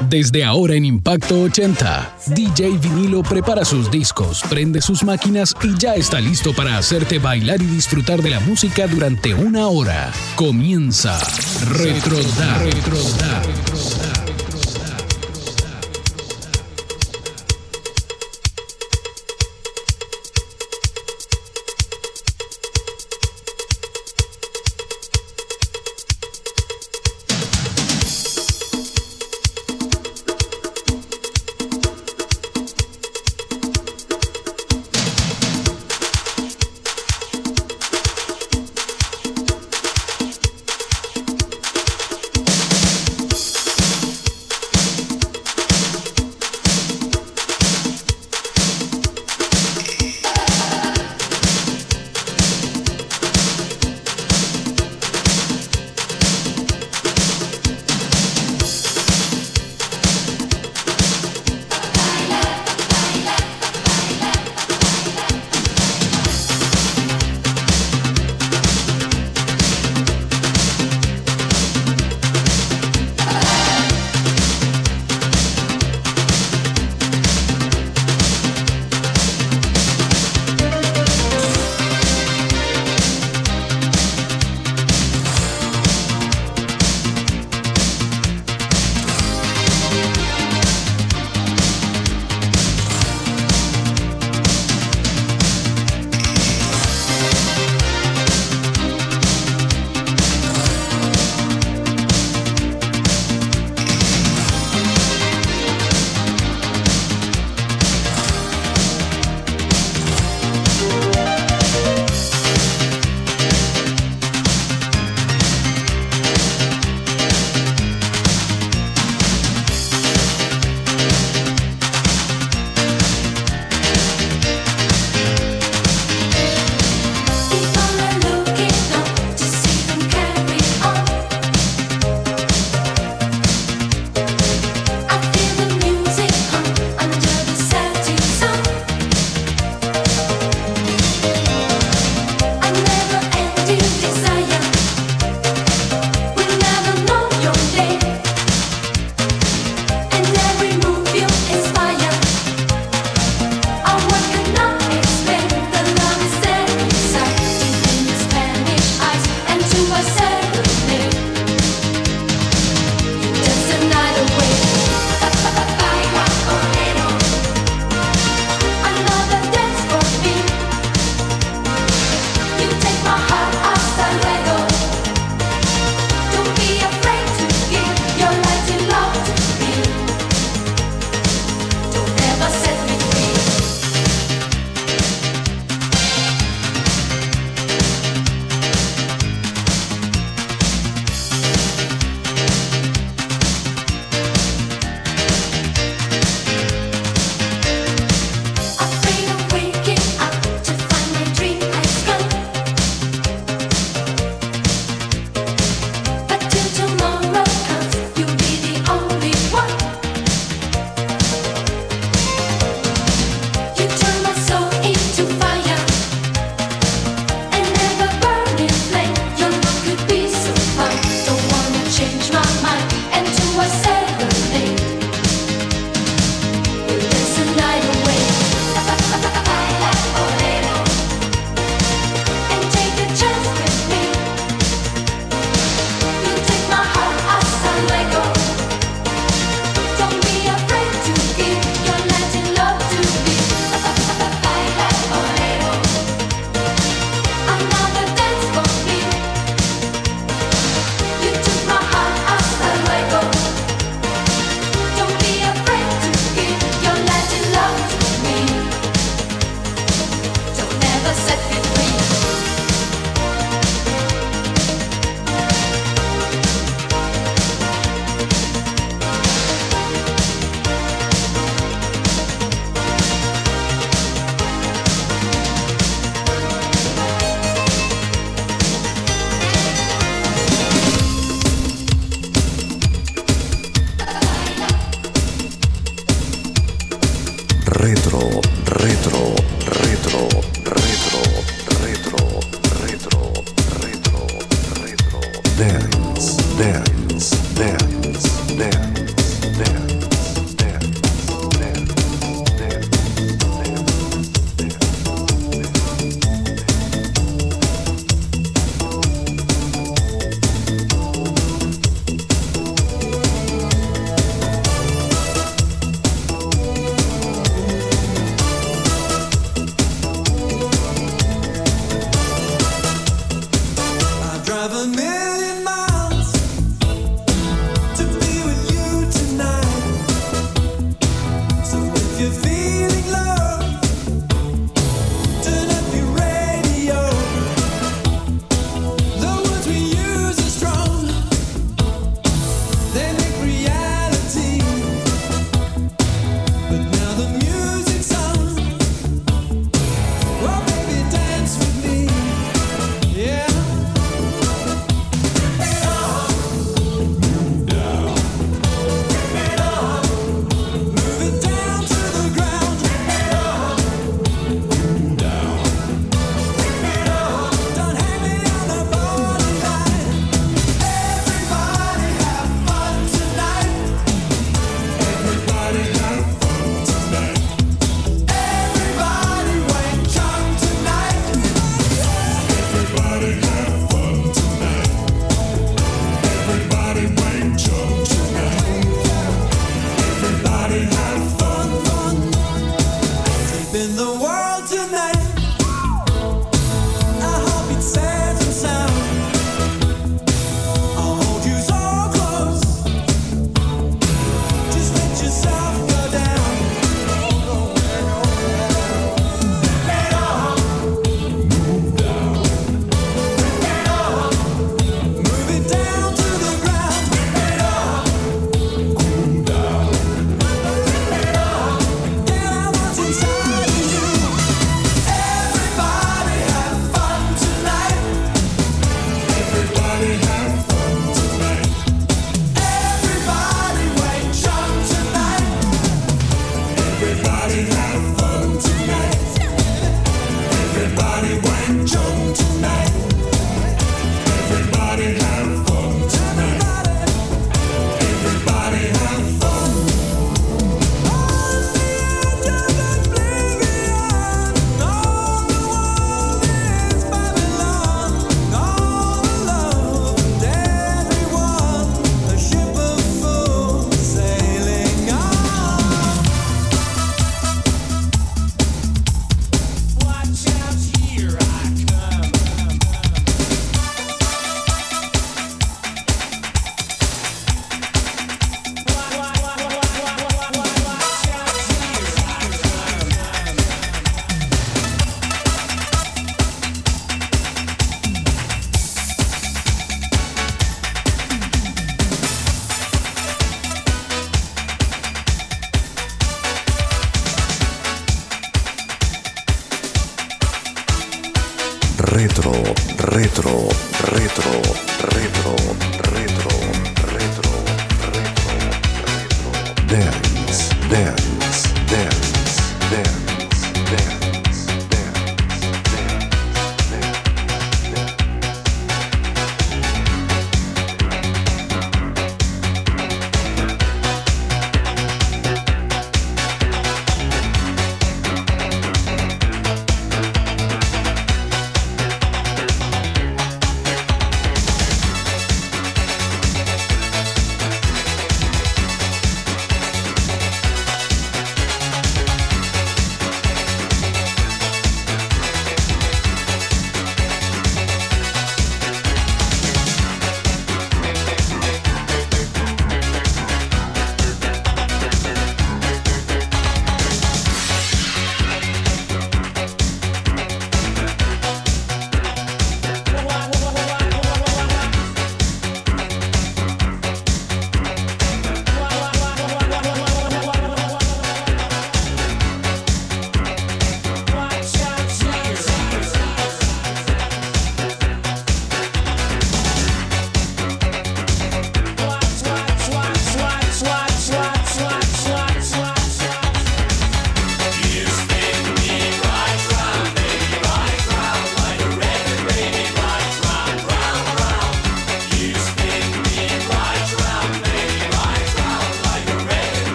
Desde ahora en Impacto 80, DJ Vinilo prepara sus discos, prende sus máquinas y ya está listo para hacerte bailar y disfrutar de la música durante una hora. Comienza Retrodar. Retrodar.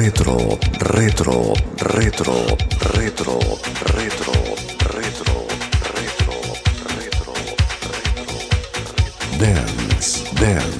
Retro, retro, retro, retro, retro, retro, retro, retro. Dance, dance, dance,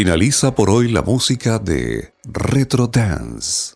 Finaliza por hoy la música de Retro Dance.